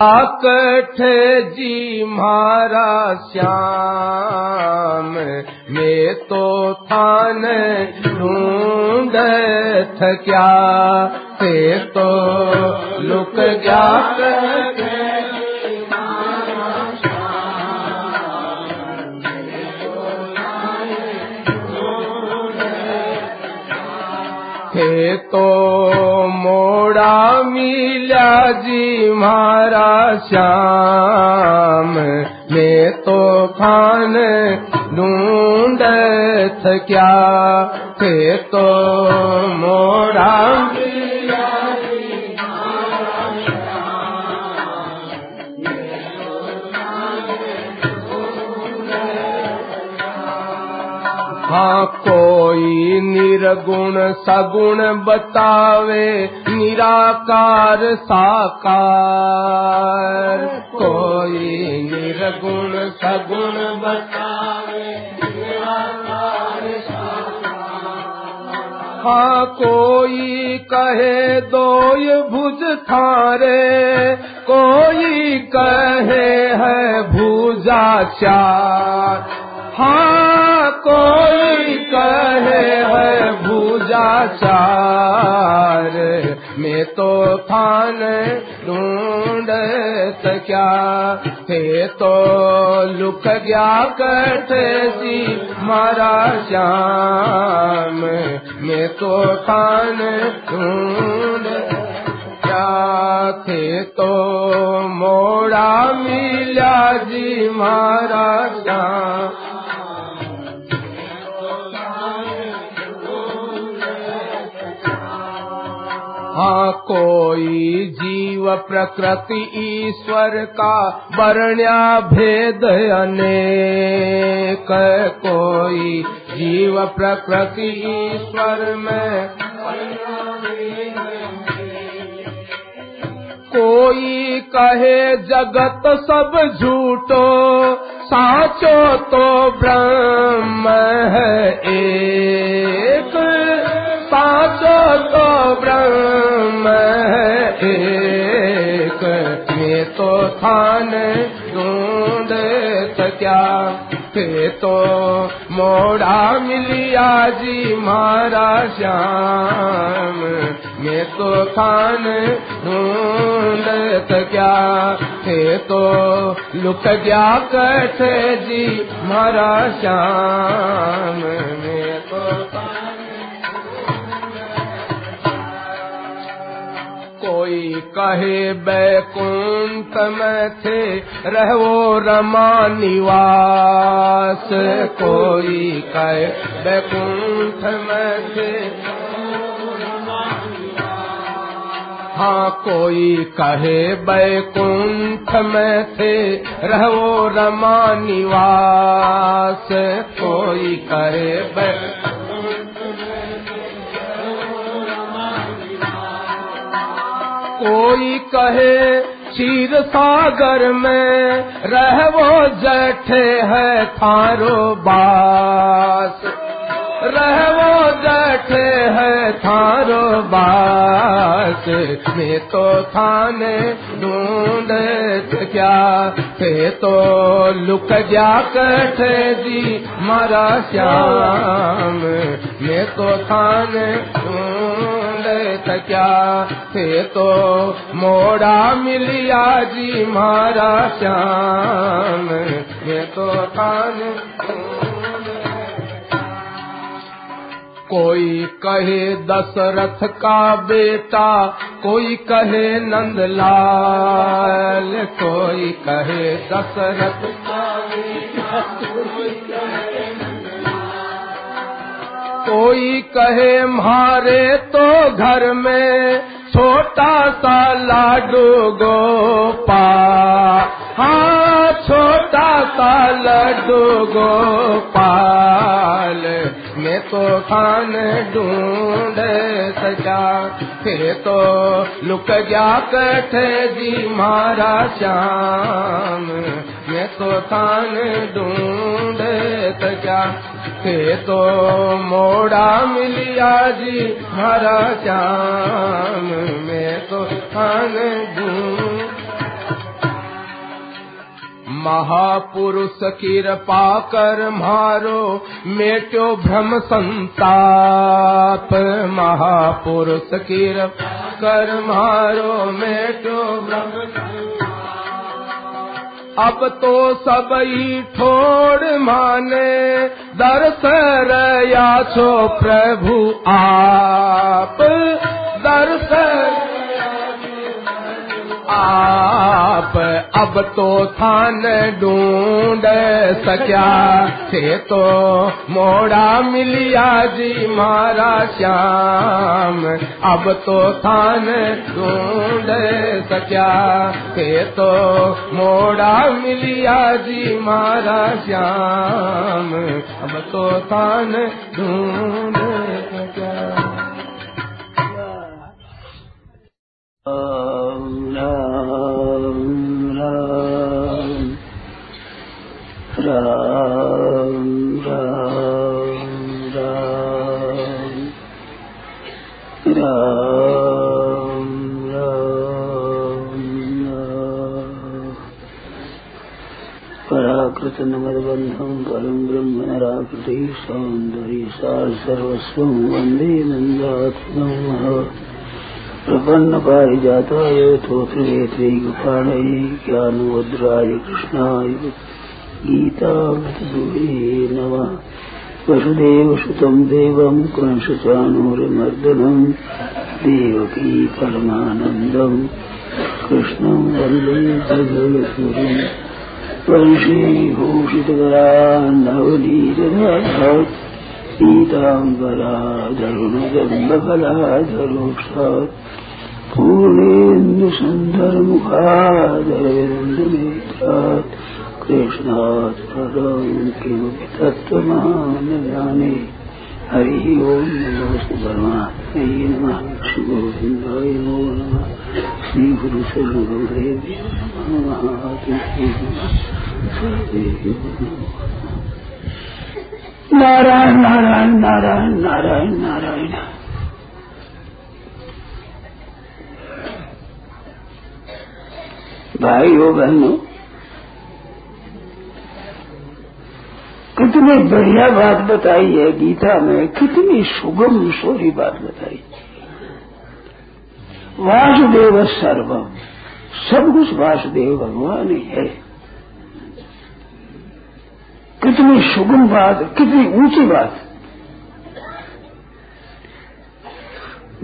आकठ जी मारा श्याम, में तो थान ढूंढ क्या? ते तो लुक गया थे तो मिला जी मारा श्याम में तो खान ढूंढ क्या? थे तो मोड़ा हाँ कोई निर्गुण सगुण बतावे, निराकार साकार। कोई निर्गुण सगुण बतावे, निराकार हाँ कोई कहे, दोय भुज थारे। कोई कहे, है भूजा चार। हाँ कोई कहे है भूजा चार, में तो थान ढूंढ क्या? थे तो लुक गया कटे सी मारा श्याम, में तो थान ढूंढ क्या? थे तो मोड़ा मिला जी मारा श्याम। हाँ कोई जीव प्रकृति ईश्वर का वर्ण्या भेद अनेक। कोई जीव प्रकृति ईश्वर में कोई कहे जगत सब झूठो, साचो तो ब्रह्म है एक। साचो तो ब्रह्म है। एक में तो थान ढूंढ क्या? थे तो मोड़ा मिलिया जी मारा श्याम। में तो थान ढूंढ क्या? थे तो लुक गया कठे जी मारा श्याम? में तो कोई कहे बैकुंठ में थे रहो रमा निवास। कोई कहे बैकुंठ में थे हाँ कोई कहे बैकुंठ में थे रहो रमा निवास। कोई कहे बैकुंठ कोई कहे, क्षीर सागर में रहवो जठे है थारो बास। रहवो जठे है थारो बास। में तो थाने ढूंढ क्या? थे तो लुक गया कठे जी, मारा श्याम। में तो थाने ढूंढ क्या? थे तो मोड़ा मिलिया जी मारा श्याम। में तो खान कोई कहे दशरथ का बेटा, कोई कहे नंदलाल, कोई कहे दशरथ का बेटा, कोई कहे कोई कहे मारे तो घर में छोटा सा लाडू गोपा। हाँ छोटा सा लड्डू गोपाल। मैं तो खान ढूंढ सजा। फिर तो लुक गया कठे जी मारा श्याम। मैं तो खान ढूंढ सजा। थे तो मोड़ा मिलिया जी मारा श्याम। मैं तो खान ढूंढ महापुरुष कृपा कर मारो मेट्यो भ्रम संताप। महापुरुष कृपा कर मारो मेट्यो भ्रम अब तो सबई ठोड़ माने छो प्रभु आप। दर्श आप अब तो थान ढूंढ सक्या। थे तो मोड़ा मिलिया जी मारा श्याम। अब तो थान ढूंढ सक्या। थे तो मोड़ा मिलिया जी मारा श्याम। अब तो थान ढूंढ सक्या राम राम राम राम पराकृतनमद्बन्धं परं ब्रह्म नराकृति सौन्दर्य सार सर्वस्वं वंदे नन्दात्मः प्रपन्न पारिजाताय तोत्रवेत्रैकपाणये ज्ञानोद्राय कृष्णाय गीतामृतदुहे नमः वसुदेवसुतं देवं कंसचानूरमर्दनं देवकी परमानन्दम् कृष्णं वंदे जगद्गुरुम् वंशीभूषितकरान्नवनीतराधात् पीताम्बराधरुणजम्बफलाधरोक्षात् पूर्णेन्दुसुन्दरमुखादरविन्दनेत्रात् कृष्णात् परं किमपि तत्त्वमान् जाने हरिः ओम् नमोऽस्तु परमात्मै नमः श्रीगोविन्दाय नमो नमः श्रीगुरुशरणगौरेभ्यो नमः नारायण नारायण नारायण नारायण नारायण। भाइयों, बहनों, कितनी बढ़िया बात बताई है गीता में, कितनी सुगम, सोरी बात बताई। वासुदेव सर्वम, सब कुछ वासुदेव भगवान ही है। कितनी सुगम बात, कितनी ऊँची बात।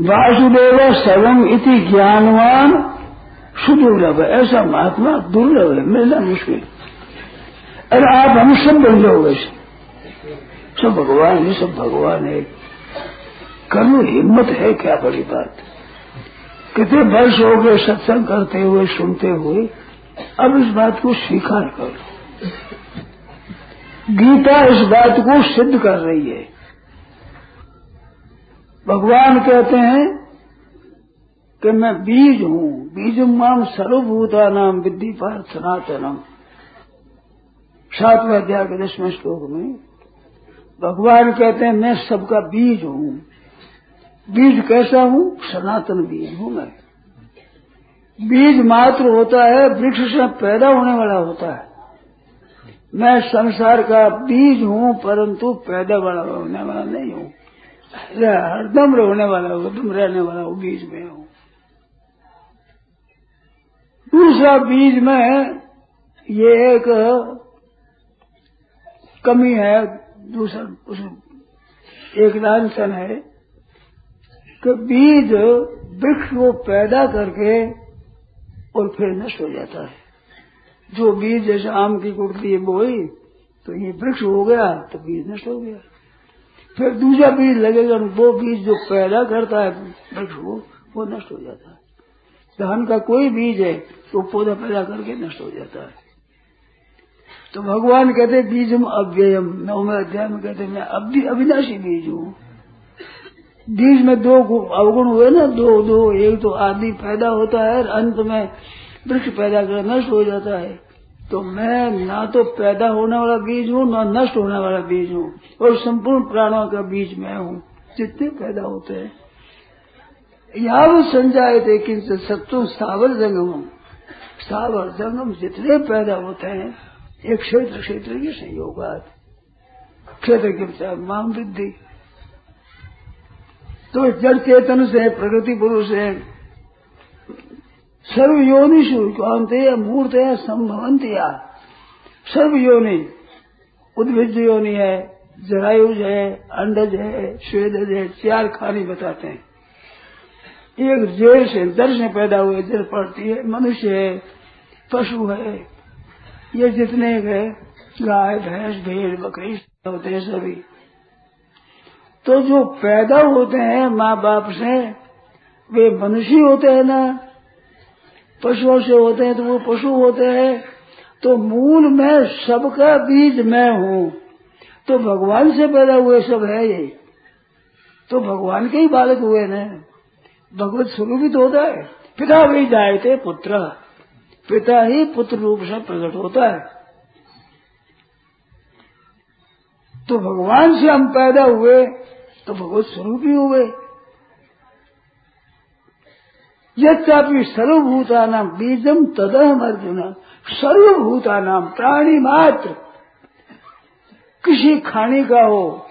वासुदेव सर्वम इति ज्ञानवान, सुदुर्लभ है ऐसा महात्मा दुर्लभ है, मिलना मुश्किल। अरे आप हम सब बन जाओ वैसे। सब भगवान है, सब भगवान है। करो हिम्मत है क्या बड़ी बात? कितने वर्ष हो गए सत्संग करते हुए, सुनते हुए। अब इस बात को स्वीकार करो। गीता इस बात को सिद्ध कर रही है। भगवान कहते हैं कि मैं बीज हूँ बीज माम सर्वभूता नाम विद्धि पार्थ सनातनम। सातवें अध्याय के दसवें श्लोक में भगवान कहते हैं, मैं सबका बीज हूँ। बीज कैसा हूँ? सनातन बीज हूँ मैं। बीज मात्र होता है, वृक्ष से पैदा होने वाला होता है। मैं संसार का बीज हूँ, परंतु पैदा वाला होने वाला नहीं हूँ। हरदम रहने वाला हरदम रहने वाला हूँ, बीज में हूँ। दूसरा बीज में ये एक कमी है, दूसरा उस एक लांछन है कि बीज वृक्ष को पैदा करके और फिर नष्ट हो जाता है। जो बीज जैसे आम की कुर्ती बोई तो ये वृक्ष हो गया तो बीज नष्ट हो गया। फिर दूसरा बीज लगेगा वो बीज जो पैदा करता है, वृक्ष को वो नष्ट हो जाता है। धान का कोई बीज है तो पौधा पैदा करके नष्ट हो जाता है। तो भगवान कहते बीज बीजम अव्ययम। नौवे अध्याय में कहते, मैं अभी अविनाशी बीज हूँ। बीज में दो अवगुण हुए ना, दो दो, एक तो आदि पैदा होता है, और अंत में वृक्ष पैदा कर नष्ट हो जाता है। तो मैं ना तो पैदा होने वाला बीज हूँ, ना नष्ट होने वाला बीज हूँ और संपूर्ण प्राणों का बीज मैं हूँ, जितने पैदा होते हैं। यावत संजाए थे किंच सत्तु सावर जंगम। सावर जंगम जितने पैदा होते हैं एक क्षेत्र क्षेत्र के संयोग क्षेत्र के माम वृद्धि। तो जड़ चेतन से प्रकृति पुरुष है। सर्व योनिषु कांते मूर्त है संभवंतिया सर्व योनि उद्भिज योनि है, जरायुज है, अंडज है स्वेदज है, चार खानी बताते हैं। एक जेल से दर से पैदा हुए जल पड़ती है, मनुष्य है, पशु है। ये जितने है, गाय, भैंस, भेड़, बकरी, होते हैं सभी। तो जो पैदा होते हैं, माँ बाप से, वे मनुष्य होते हैं ना? पशुओं से होते हैं तो वो पशु होते हैं। तो मूल में सबका बीज मैं हूँ। तो भगवान से पैदा हुए सब है ये। तो भगवान के ही बालक हुए न भगवत स्वरूपित होता है। पिता भी जाए थे पुत्र। पिता ही पुत्र रूप से प्रकट होता है। तो भगवान से हम पैदा हुए तो भगवत स्वरूप ही हुए। यद्यपि सर्वभूता नाम बीजम तदहम अर्जुन। सर्वभूता नाम प्राणी मात्र। किसी खाने का हो,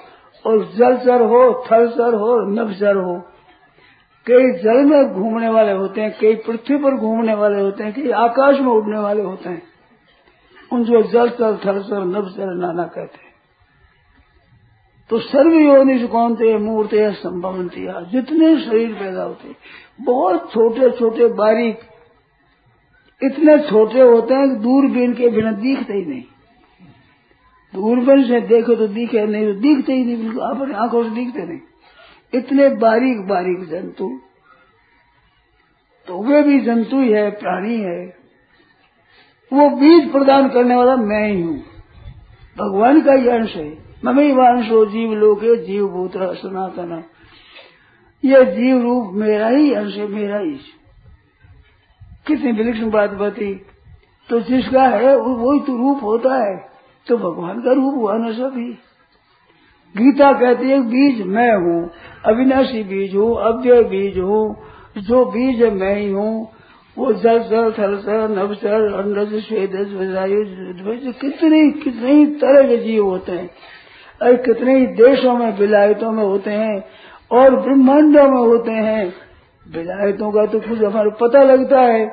और जलचर हो, थलचर हो, नभचर हो। कई जल में घूमने वाले होते हैं, कई पृथ्वी पर घूमने वाले होते हैं, कई आकाश में उड़ने वाले होते हैं। उन उनको जलचर थलचर, नभचर, नाना कहते हैं। तो सर्व योनि कौनते मूर्ते संभवंतिया जितने शरीर पैदा होते बहुत छोटे छोटे बारीक, इतने छोटे होते हैं कि दूरबीन के बिना दिखते ही नहीं। दूरबीन से देखो तो दिखे, नहीं तो दिखते ही नहीं, बिल्कुल अपने आँखों से दिखते नहीं। इतने बारीक बारीक जंतु। तो वे भी जंतु ही है, प्राणी है। वो बीज प्रदान करने वाला मैं ही हूँ। भगवान का ही अंश है। ममी वांशो जीव लोके जीव भूत सनातन। ये जीव रूप मेरा ही अंश मेरा ही कितनी विलक्षण बात बती तो जिसका है वही तो रूप होता है। तो भगवान का रूप हुआ ना सभी। गीता कहती है, बीज मैं हूँ, अविनाशी बीज हूँ, अव्यय बीज हूँ। जो बीज मैं ही हूँ, वो जल जल, थल सर नवसर अंडज स्वेदज कितने कितने तरह के जीव होते हैं। और कितने ही देशों में विलायतों में होते हैं और ब्रह्मांडों में होते हैं। विलायतों का तो कुछ हमारे पता लगता है,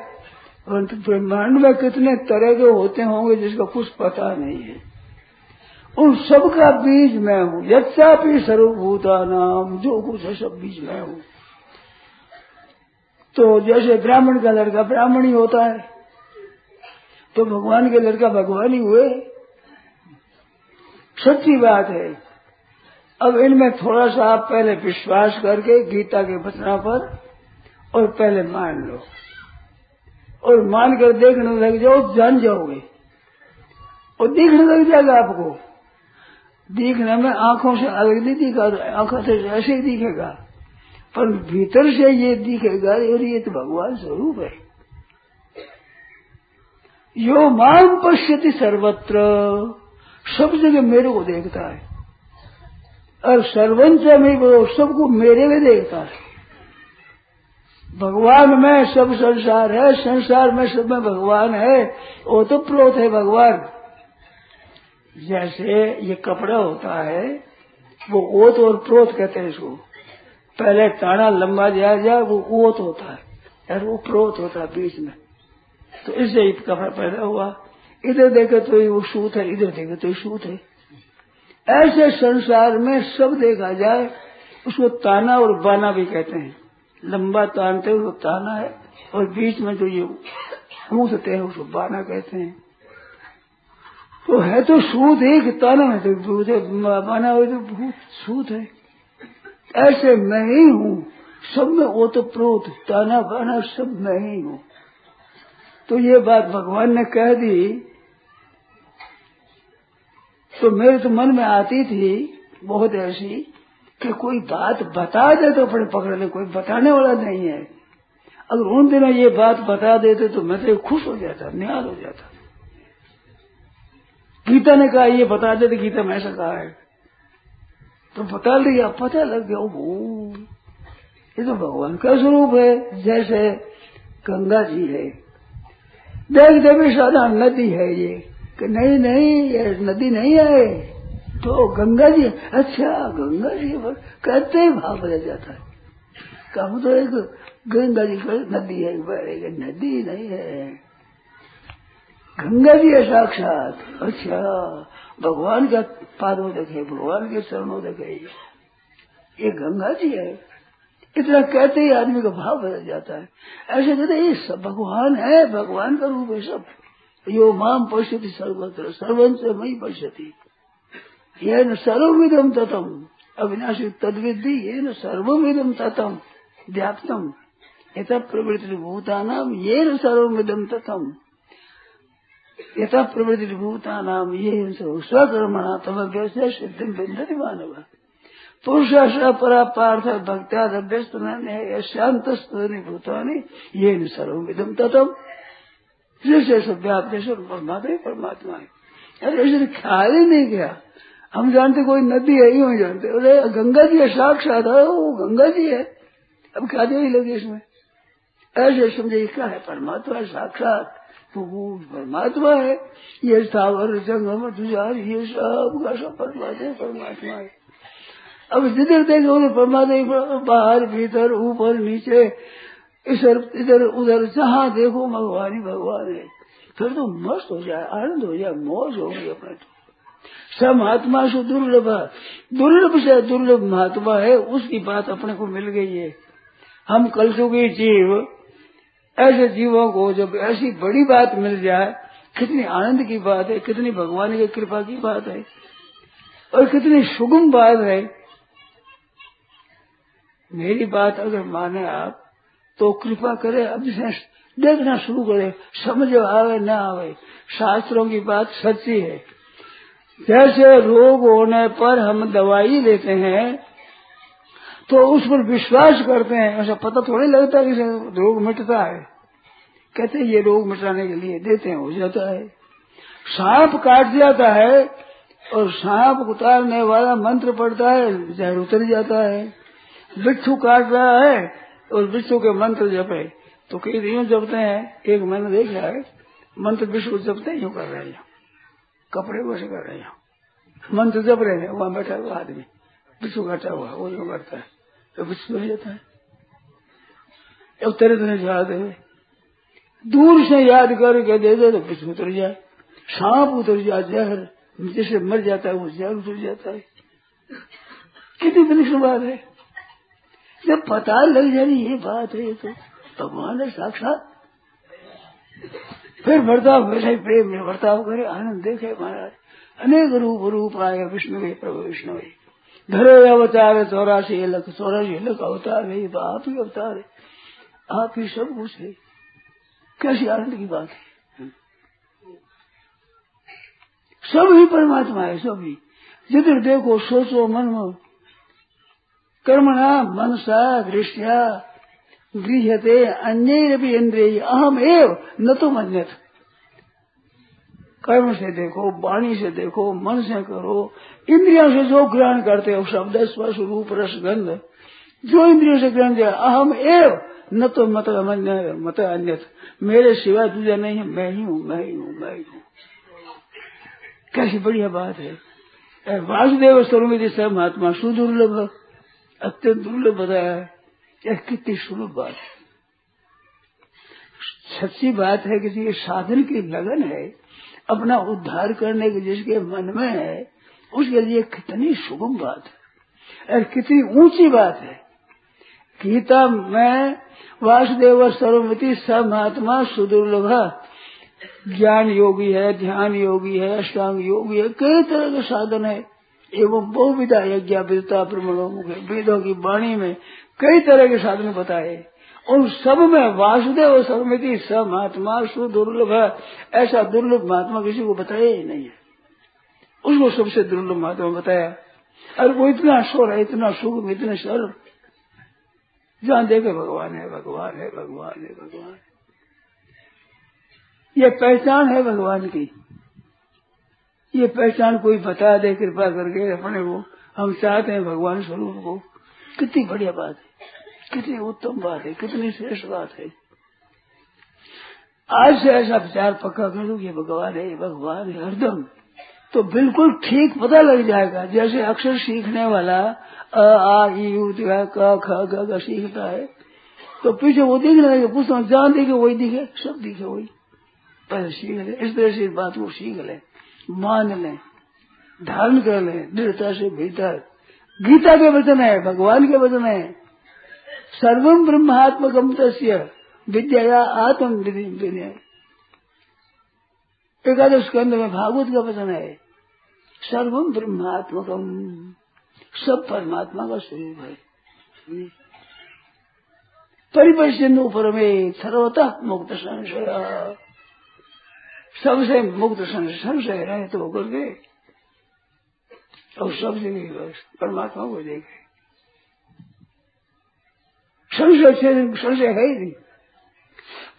परंतु ब्रह्मांड में कितने तरह के होते होंगे जिसका कुछ पता नहीं है। उन सब का बीज मैं हूँ भी सर्वभूता नाम जो कुछ है सब बीज मैं हूँ। तो जैसे ब्राह्मण का लड़का ब्राह्मण ही होता है तो भगवान के लड़का भगवान ही हुए। सच्ची बात है। अब इनमें थोड़ा सा आप पहले विश्वास करके गीता के वचना पर और पहले मान लो। और मान कर देखने लग जाओ, जान जाओगे। और दिखने लग जाएगा आपको। दिखने में आँखों से अलग नहीं दिखा, आँखों से ऐसे ही दिखेगा। पर भीतर से ये दिखेगा, और ये तो भगवान स्वरूप है। यो मान पश्यति सर्वत्र। सब जगह मेरे को देखता है। और सर्वंच में वो सबको मेरे में देखता है। भगवान में सब संसार है, संसार में सब में भगवान है, वो तो प्रोत है भगवान। जैसे ये कपड़ा होता है, वो ओत और प्रोत कहते हैं इसको। पहले टाना लंबा जाया जाए वो ओत होता है यार वो प्रोत होता है बीच में। तो इससे कपड़ा पैदा हुआ। इधर देखे तो वो सूत है, इधर देखे तो सूत है। ऐसे संसार में सब देखा जाए, उसको ताना और बाना भी कहते हैं। लंबा तानते हुए ताना है, और बीच में जो ये मूसते हैं, उसको बाना कहते हैं। तो है तो सूद एक, ताना है तो दूध है, बाना हुए तो भूत सूद है। ऐसे मैं ही हूँ, सब में वो तो प्रोत ताना बाना, सब मैं ही हूँ। तो ये बात भगवान ने कह दी तो मेरे तो मन में आती थी बहुत ऐसी कि कोई बात बता दे तो अपने पकड़ ले, कोई बताने वाला नहीं है। अगर उन दिनों ये बात बता देते तो मैं तो खुश हो जाता, निहाल हो जाता। गीता ने कहा, ये बता दे तो गीता में ऐसा कहा है। तो बता लिया, पता लग गया ओ ये तो भगवान का स्वरूप है, जैसे गंगा जी है। देखते देवी साधारण नदी है ये। कि नहीं नहीं, ये नदी नहीं है। तो गंगा जी अच्छा गंगा जी पर कहते ही भाव बदल जाता है। कहा तो एक गंगा जी पर नदी है नदी नहीं है। गंगा जी है साक्षात। अच्छा भगवान का पादों देखे, भगवान के चरणों देखे। ये गंगा जी है। इतना कहते ही आदमी का भाव बदल जाता है। ऐसे कहते ये सब भगवान है, भगवान का रूप है सब। यो माम पश्यति सर्वत्र सर्वं से मई पश्यति। ये न सर्विदम ततम। अविनाशी तद्विधि ये न सर्विदम ततम। व्याप्तम इत प्रवृत्ति भूतानाम ये न सर्विदम ततम। यथा प्रवृत्ति भूतानाम ये स्वकर्मणा तम व्यवसाय सिद्धि बिंदति मानव। पुरुषाश परा पार्थ भक्त्या व्यस्त शांत भूतानी ये न सर्विदम ततम। जैसे व्याप्त परमात्मा ही परमात्मा है। अरे ऐसे ख्याल ही नहीं गया हम जानते कोई नदी है, यूँ जानते। अरे गंगा जी है, साक्षात वो गंगा जी है। अब क्या दे लगे इसमें? ऐसे समझे क्या है परमात्मा, साक्षात। तो वो परमात्मा है। ये स्थावर, जंगम तुझार ये सब का सब परमात्मा परमात्मा है। अब जिधर देखो परमात्मा बाहर, भीतर, ऊपर, नीचे इधर इधर, उधर, जहाँ देखो भगवान ही भगवान है। फिर तो मस्त हो जाए, आनंद हो जाए, मौज होगी अपने तो। सब महात्मा से दुर्लभ दुर्लभ से दुर्लभ महात्मा है, उसकी बात अपने को मिल गई है। हम कल चुके जीव, ऐसे जीवों को जब ऐसी बड़ी बात मिल जाए, कितनी आनंद की बात है, कितनी भगवान की कृपा की बात है, और कितनी सुगम बात है। मेरी बात अगर माने आप तो कृपा करे, अब से देखना शुरू करे। समझ आवे, न आवे। शास्त्रों की बात सच्ची है। जैसे रोग होने पर हम दवाई लेते हैं तो उस पर विश्वास करते हैं। ऐसा पता थोड़ी लगता है कि रोग मिटता है। कहते हैं, ये रोग मिटाने के लिए देते हैं, हो जाता है। सांप काट जाता है, और सांप उतारने वाला मंत्र पड़ता है, जहर उतर जाता है। बिच्छू काट रहा है और विष्णु के मंत्र जपे। तो कई यूँ जपते हैं, एक मैंने देखा है, मंत्र विष्णु जपते यूँ कर रहे हैं कपड़े वैसे कर रहे हैं मंत्र जप रहे हैं, वहाँ बैठा हुआ आदमी। विष्णु कटा हुआ, वो यूँ करता है। तो विष्णु हो जाता है। अब तेरे तरह याद है। दूर से याद करके दे दे तो विष्णु उतर जाए। सांप उतर जाए, जहर जिसे मर जाता है, वो जहर उतर जाता है। कितनी विलक्षण बात है? जब पता लग जाए ये बात है तो भगवान है साक्षात फिर बर्ताव वैसे प्रेम में बर्ताव करे, आनंद देखे महाराज। अनेक रूप रूप आए, विष्णु के प्रभु विष्णु धरे अवतार, चौरासी लख चौरासी लख अवतार है तो आप ही अवतार है। आप ही सब कुछ है। कैसी आनंद की बात है। सब ही परमात्मा है, सब ही। जिधर देखो, सोचो, मन में कर्मणा, मनसा, दृष्टिया गृहते अन्य इंद्रिय अहम एव न तो मन्यत। कर्म से देखो, वाणी से देखो, मन से करो, इंद्रियों से जो ग्रहण करते हो, शब्द, स्पर्श, रूप, रस, गंध, जो इंद्रियों से ग्रहण किया अहम एव न तो मत अमन्य मत अन्य मेरे सिवा तुझे नहीं है, मैं ही हूँ, मैं ही हूँ, मैं ही हूँ। कैसी बढ़िया बात है। वासुदेव स्वरूप सब महात्मा सुदुर्लभ अत्यंत दुर्लभ बताया है यह कितनी सुलभ बात है। सच्ची बात है के साधन की लगन है, अपना उद्धार करने के जिसके मन में है, उसके लिए कितनी सुगम बात है। और कितनी ऊँची बात है। गीता में वासुदेव सर्वमति महात्मा सुदुर्लभ। ज्ञान योगी है, ध्यान योगी है, अष्टांग योगी है, कई तरह के साधन है। एवं बहुविधा यज्ञ विदता प्रमणोमुख वेदों की वाणी में कई तरह के साधन बताए। उन सब में वासुदेव सर्वमिति स महात्मा सुदुर्लभ है। ऐसा दुर्लभ महात्मा किसी को बताया ही नहीं है। उसको सबसे दुर्लभ महात्मा बताया। और वो इतना स्वर है, इतना सुख, इतने सरल जहाँ देखे भगवान है भगवान है भगवान है, भगवान ये पहचान है भगवान की। ये पहचान कोई बता दे, कृपा करके अपने को हम चाहते हैं भगवान स्वरूप को। कितनी बढ़िया बात है, कितनी उत्तम बात है, कितनी श्रेष्ठ बात है। आज से ऐसा विचार पक्का कर दू कि भगवान है भगवान है, हरदम। तो बिल्कुल ठीक पता लग जाएगा, जैसे अक्षर सीखने वाला, अ, आ, ई क, ख, ग सीखता है। तो पीछे वो दिखने लगे पुस्तक जहाँ दिखे वही दिखे, सब दिखे वही। पहले सीख ले, इस तरह से बात को सीख ले। मान ले धारण कर ले, दृढ़ता से भीतर। गीता के वचन है, भगवान के वचन है। सर्वम ब्रह्मात्मकम तस्य विद्या आत्म विनय एकादश स्कंद में भागवत का वचन है सर्वम ब्रह्मात्मकम सब परमात्मा का स्वरूप है। परिपश्चिन परमे सर्वतः मुक्त संशय। सबसे मुक्त संशय रहे तो होकर के और सब जगह परमात्मा को देखे। संशय संशय है ही नहीं।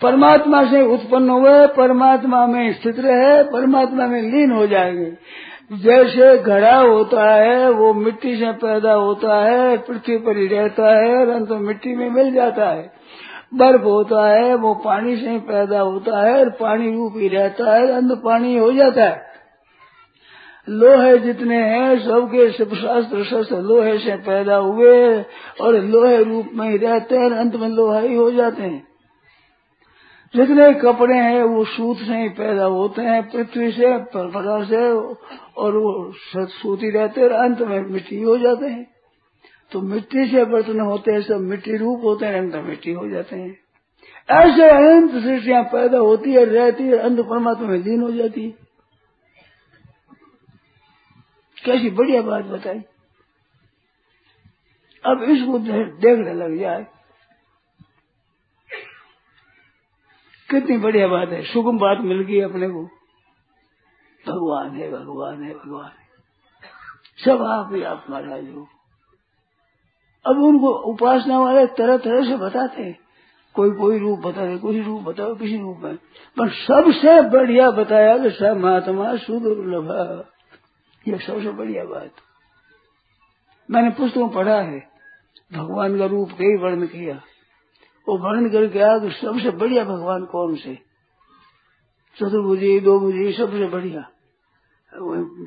परमात्मा से उत्पन्न हुए, परमात्मा में स्थित रहे, परमात्मा में लीन हो जाएँगे। जैसे घड़ा होता है, वो मिट्टी से पैदा होता है, पृथ्वी पर ही रहता है और तो मिट्टी में मिल जाता है। बर्फ़ होता है, वो पानी से ही पैदा होता है और पानी रूप ही रहता है, अंत पानी हो जाता है। लोहे जितने हैं, सबके सब शास्त्र शस्त्र लोहे से पैदा हुए और लोहे रूप में ही रहते हैं अंत में लोहा ही हो जाते हैं। जितने कपड़े हैं, वो सूत से ही पैदा होते हैं, पृथ्वी से परपरा से, और वो सूती रहते हैं अंत में मिट्टी हो जाते हैं। तो मिट्टी से बर्तन होते हैं, सब मिट्टी रूप होते हैं, अंत मिट्टी हो जाते हैं। ऐसे अनंत सृष्टियाँ पैदा होती है, रहती है, अंत परमात्मा में लीन हो जाती है। कैसी बढ़िया बात बताई। अब इसको देखने लग जाए। कितनी बढ़िया बात है। सुगम बात मिल गई अपने को। भगवान है भगवान है भगवान है। सब आप ही आप महाराज हो। अब उनको उपासना वाले तरह तरह से बताते हैं। कोई कोई रूप बताते कोई रूप बताओ किसी रूप में। पर सबसे बढ़िया बताया कि सब महात्मा सुदुर्लभ यह सबसे बढ़िया बात। मैंने पुस्तकों पढ़ा है। भगवान का रूप कई वर्ण किया। वो वर्ण करके आया कि सबसे बढ़िया भगवान कौन से? चतुर्भुजी दो भुजी सबसे बढ़िया।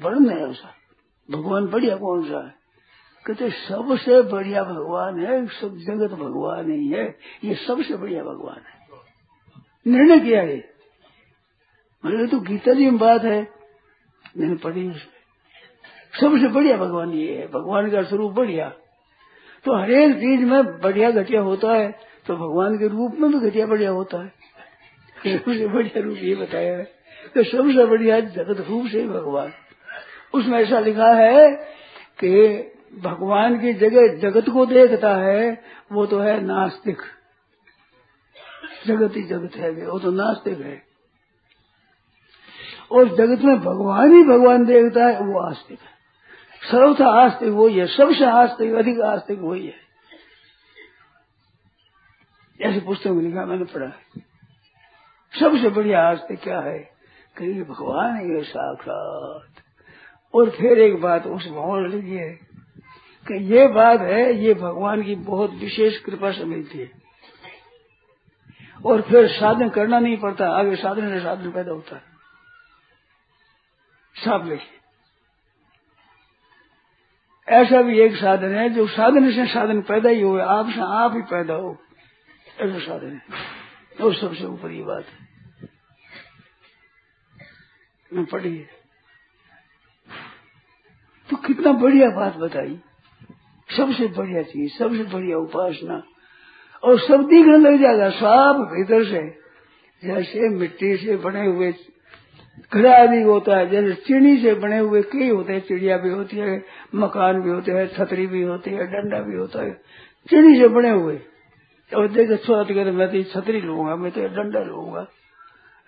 वर्ण है ऐसा। भगवान बढ़िया कौन सा है? कहते सबसे बढ़िया भगवान है, सब जगत भगवान ही है, ये सबसे बढ़िया भगवान है। निर्णय किया है। मेरे तो गीता जी में बात है। मैंने पढ़ी उसमें। सबसे बढ़िया भगवान ये है, भगवान का स्वरूप बढ़िया। तो हरेक चीज़ में बढ़िया घटिया होता है तो भगवान के रूप में भी घटिया बढ़िया होता है। सबसे बढ़िया रूप ये बताया है तो सबसे बढ़िया जगत रूप से भगवान। उसमें ऐसा लिखा है कि भगवान की जगह जगत को देखता है, वो तो है नास्तिक। जगत ही जगत है, वो तो नास्तिक है। और जगत में भगवान ही भगवान देखता है, वो आस्तिक है। सर्वथा आस्तिक वही है, सबसे आस्तिक, अधिक आस्तिक वही है। ऐसी पुस्तक में लिखा, मैंने पढ़ा सबसे बढ़िया आस्तिक क्या है? कहीं भगवान है साक्षात। और फिर एक बात उस और लिखी है कि ये बात है, ये भगवान की बहुत विशेष कृपा से मिलती है। और फिर साधन करना नहीं पड़ता, आगे साधन से साधन पैदा होता है। साफ़ लिखिए ऐसा भी एक साधन है, जो साधन से साधन पैदा ही हो आप से आप ही पैदा हो। ऐसा साधन है। और सबसे ऊपर ये बात है। पढ़िए तो कितना बढ़िया बात बताई। सबसे बढ़िया चीज़, सबसे बढ़िया उपासना। और सब दिखने लग जाएगा साफ़ भीतर से। जैसे मिट्टी से बने हुए घड़ा आदि होता है, जैसे चिड़ी से बने हुए कई होते हैं, चिड़िया भी होती है, मकान भी होते हैं, छतरी भी होती है, डंडा भी होता है। चिड़ी से बने हुए। और देखे, स्वाद कहते मैं तो छतरी लूँगा, मैं तो डंडा लूँगा।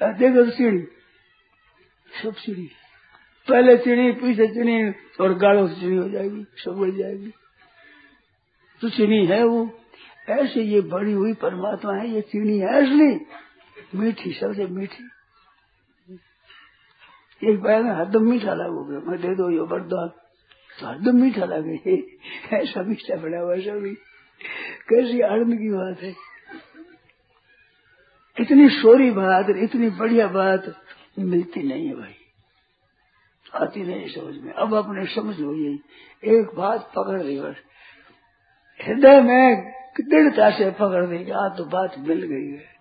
देखो तो चिड़ी सब चिड़ी पहले चिड़ी पीछे चिड़ी और गाढ़ों से चिड़ी हो जाएगी, सब बढ़ जाएगी। तो चीनी है वो। ऐसे ये बड़ी हुई परमात्मा है, ये चीनी है असली। मीठी, सबसे मीठी। एक बार में हरदम मीठा लागोगे मैं दे दो, ये वरदान तो हरदम मीठा लगे। ऐसा मीठा बड़ा हुआ सभी। कैसी आनंद की बात है। इतनी सोरी बात, इतनी बढ़िया बात मिलती नहीं है भाई। आती नहीं समझ में। अब अपने समझ लो यही एक बात पकड़ ली बस। हृदय में दृढ़ता से पकड़ दी तो बात मिल गई है।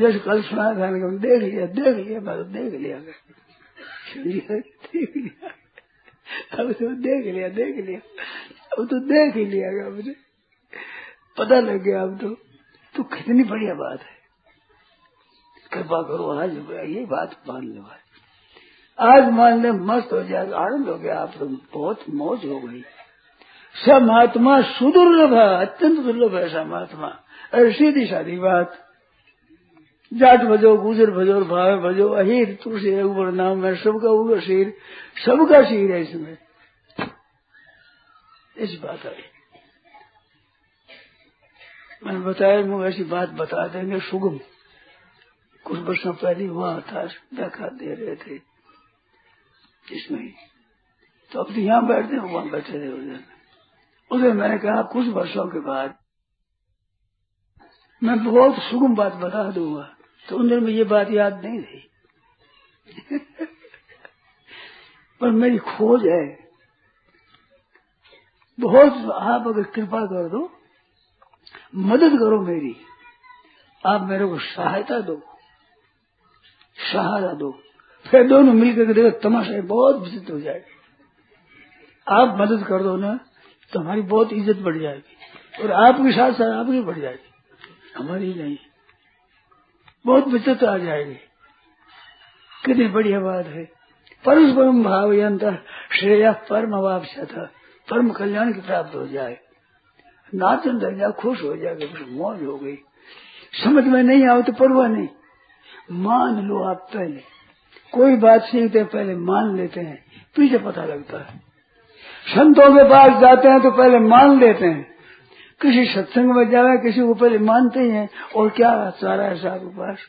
जैसे कल सुना था देख लिया देख लिया, मैं तो देख लिया। देख लिया। अब तो देख लिया देख लिया। अब तो देख ही लिया गया मुझे। पता लग गया अब तो। तो कितनी बढ़िया बात है। कृपा करो आज ये बात मान लो। आज मान ले मस्त हो जाएगा, आनंद हो गया, आप तो बहुत मौज हो गई। सब महात्मा सुदुर्लभ है, अत्यंत दुर्लभ है सब महात्मा अरे सीधी सादी बात, जाट भजो, गुजर भजो, भाव भजो, अहिर, तुलसी ऊपर नाम है सबका ऊपर शीर, सबका शीर है इसमें। इस बात आई। मैंने बताया मुझे ऐसी बात बता देंगे, सुगम। कुछ वर्षों पहले हुआ था, देखा, दे रहे थे। इसमें तो अब तो यहाँ बैठते वहाँ बैठे थे उधर उधर मैंने कहा, कुछ वर्षों के बाद मैं बहुत सुगम बात बता दूँगा तो उन्हें में ये बात याद नहीं थी पर मेरी खोज है, बहुत, आप अगर कृपा कर दो, मदद करो मेरी, आप मेरे को सहायता दो, सहारा दो। फिर दोनों मिलकर देखो, तमाशा बहुत विचित हो जाएगी। आप मदद कर दो ना। तो हमारी बहुत इज़्ज़त बढ़ जाएगी। और आपके साथ साथ आपकी बढ़ जाएगी। हमारी नहीं। बहुत विचित्र आ जाएगी। कितनी बढ़िया बात है। परस्परम भाव यंत्र श्रेय परम अवापसा था परम कल्याण की प्राप्त हो जाए। नाचन दर्जा खुश हो कुछ मौज हो गई। समझ में नहीं आओ तो परवाह नहीं। मान लो आप पहले। कोई बात सीखते पहले मान लेते हैं। पीछे पता लगता है। संतों के पास जाते हैं तो पहले मान लेते हैं। किसी सत्संग में जावे किसी को पहले मानते ही हैं, और क्या सारा है साहब पास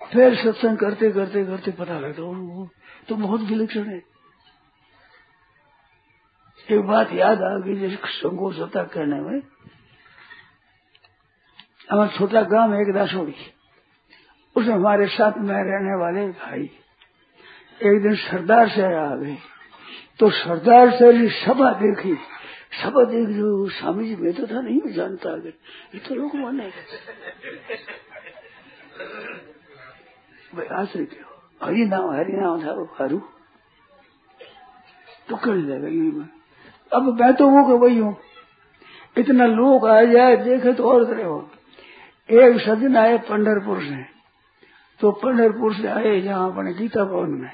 फिर सत्संग करते करते करते पता लगता वो तो बहुत विलक्षण है। एक बात याद आ गई, जैसे संकोच होता करने में, हमारा छोटा गाँव एक दासोड़ी उसमें हमारे साथ में रहने वाले भाई। एक दिन सरदार से आ गए। तो सरदार से सभा देखी। सभा देख जो स्वामी जी, मैं तो था, नहीं जानता अगर। ये तो लोग माने। भाई आश्रय क्यों हरि नाम हरि नाम था वो हरू तो कर जाएगा ये मैं अब मैं तो वो वही हूँ। इतना लोग आ जाए, देखे तो और तरह हो। एक सज्जन आए पंडरपुर से। तो पंडरपुर से आए यहाँ अपने गीता भवन में।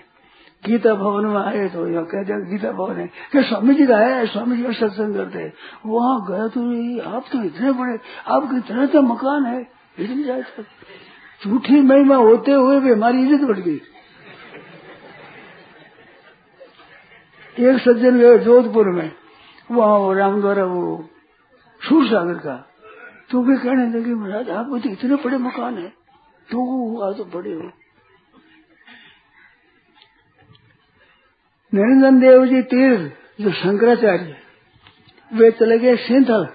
गीता भवन में आए तो यहाँ कह दिया, गीता भवन है। कि स्वामी जी का है स्वामी जी का सत्संग करते वहाँ गए तो आप तो इतने बड़े, आपके इतना तो मकान है, इतनी जाए झूठी महिमा होते हुए भी हमारी इज़्ज़त बढ़ गई। एक सज्जन गए जोधपुर में, वहाँ वो राम द्वारा वो सूर सागर का। तो भी कहने लगे, महाराज आप तो इतने बड़े मकान है तो हुआ तो बड़े हो। निरंजन देव जी तीर्थ जो शंकराचार्य, वे चले गए सिंथल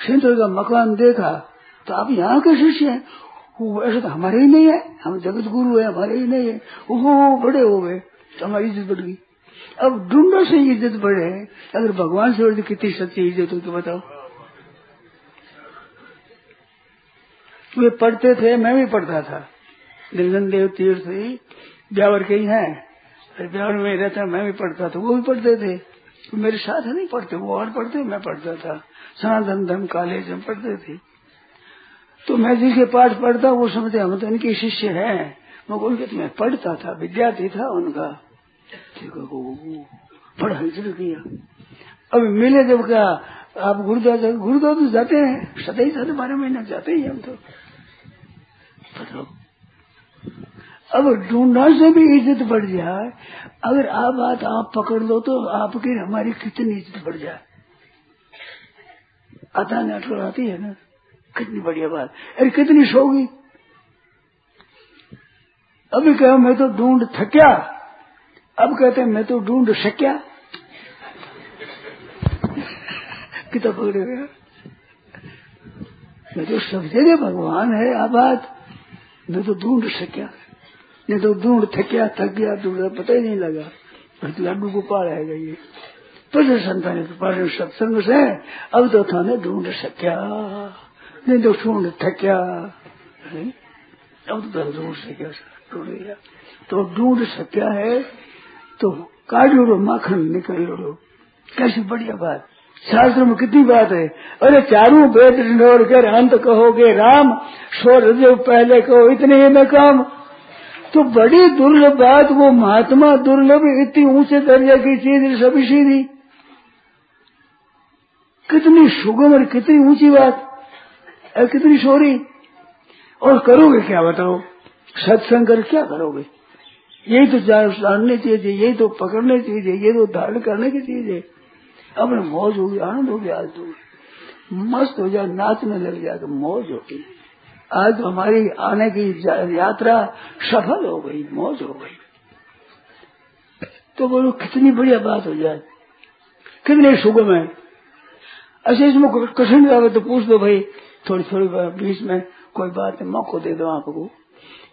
सिंथल का मकान देखा तो आप यहाँ के शिष्य हैं? वो ऐसे तो हमारे ही नहीं है। हम जगत गुरु है, हमारे ही नहीं है। वो बड़े हो गए। तो हमारी इज़्ज़त बढ़ गई। अब ढूंढो से इज़्ज़त बढ़े। अगर भगवान से बढ़ कितनी सच्ची इज़्ज़त हो तो बताओ। वे पढ़ते थे, मैं भी पढ़ता था। निरंजन देव तीर्थ ब्यावर के ही है। ब्यावर में रहता मैं भी पढ़ता था, वो भी पढ़ते थे। तो मेरे साथ नहीं पढ़ते, वो और पढ़ते, मैं पढ़ता था। सनातन धर्म, कॉलेज में पढ़ते थे। तो मैं जिसके पाठ पढ़ता, वो समझते, हम तो इनके शिष्य हैं। मैं उनके तो मैं पढ़ता था, विद्यार्थी था उनका। पढ़ाई शुरू किया। अब मिले जब क्या, आप गुरुद्वारा गुरुद्वारा तो जाते हैं सदा ही साढ़े बारह महीने जाते ही हम तो। अब ढूंढा से भी इज़्ज़त बढ़ जाए। अगर आप बात आप पकड़ लो तो आपकी हमारी कितनी इज़्ज़त बढ़ जाए। आता ने अटल आती है ना? कितनी बढ़िया बात। अरे कितनी सोगी अभी कहो, मैं तो ढूंढ थक्या। अब कहते हैं, मैं तो ढूंढ सक्या कितना पकड़े गया मैं तो सब जगह भगवान है आबाद मैं तो ढूंढ सक्या नहीं तो ढूंढ थकिया थक गया ढूंढ पता ही नहीं लगा। लाडू गोपाल है ये तो संतान पालन सत्संग से, अब तो थाने ढूंढ सक्या। नहीं तो ढूंढ थकिया। अब तो ढूंढ सक्या तो ढूंढ सक्या है तो काजू माखन निकल लो कैसी बढ़िया बात। शास्त्र में कितनी बात है। अरे चारों वेद ढोड़ कर अंत कहोगे, राम स्वर जो पहले कहो, इतने ही में काम। तो बड़ी दुर्लभ बात, वो महात्मा दुर्लभ इतनी ऊँचे दर्जा की चीज़ सभी सीधी कितनी सुगम और कितनी ऊँची बात, और कितनी सोरी। और करोगे क्या बताओ? सत्संग कर क्या करोगे? यही तो जानने चाहिए यही तो पकड़ने चाहिए ये तो धारण करने की चीज़ है। अपने मौज होगी आनंद हो गया, आज तो मस्त हो जाए नाचने लग जाए तो मौज होगी आज हमारी आने की यात्रा सफल हो गई, मौज हो गई। तो बोलो, कितनी बढ़िया बात हो जाए। कितने सुगम है। अच्छा इसमें कठिन आवे तो पूछ दो भाई थोड़ी थोड़ी बीच में कोई बात है, मौको दे दो आपको।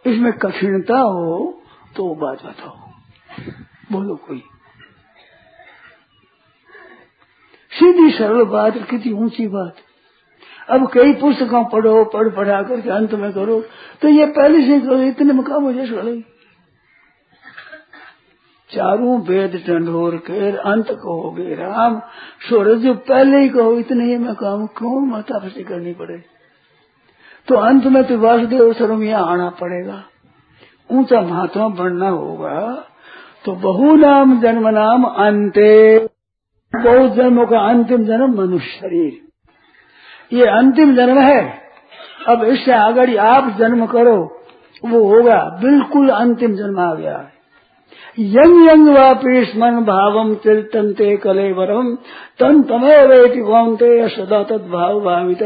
इसमें कठिनता हो तो वो बात बताओ। बोलो कोई। सीधी सरल बात, कितनी ऊँची बात। अब कई पुस्तकों पढ़ो, पढ़, पढ़ा करके अंत में करो। तो ये पहले से करो, इतने मकाम हो जाए चारों वेद टंडोर के अंत कहोगे राम। सूरज जो पहले ही कहो, इतने ही मैं काम, क्यों माता पसी करनी पड़े? तो अंत में तो वासुदेव सर्व यहाँ आना पड़ेगा। ऊँचा महात्मा बनना होगा। तो बहु नाम, जन्म नाम, अंत। बहुत जन्मों का अंतिम जन्म मनुष्य शरीर। ये अंतिम जन्म है। अब इससे आगे आप जन्म करो, वो होगा, बिल्कुल अंतिम जन्म आ गया है। यंग यंग वापी स्मरण भावम चिंतनते कलेवरम तन तमे वेटी भवनते सदा तद भाव भावित।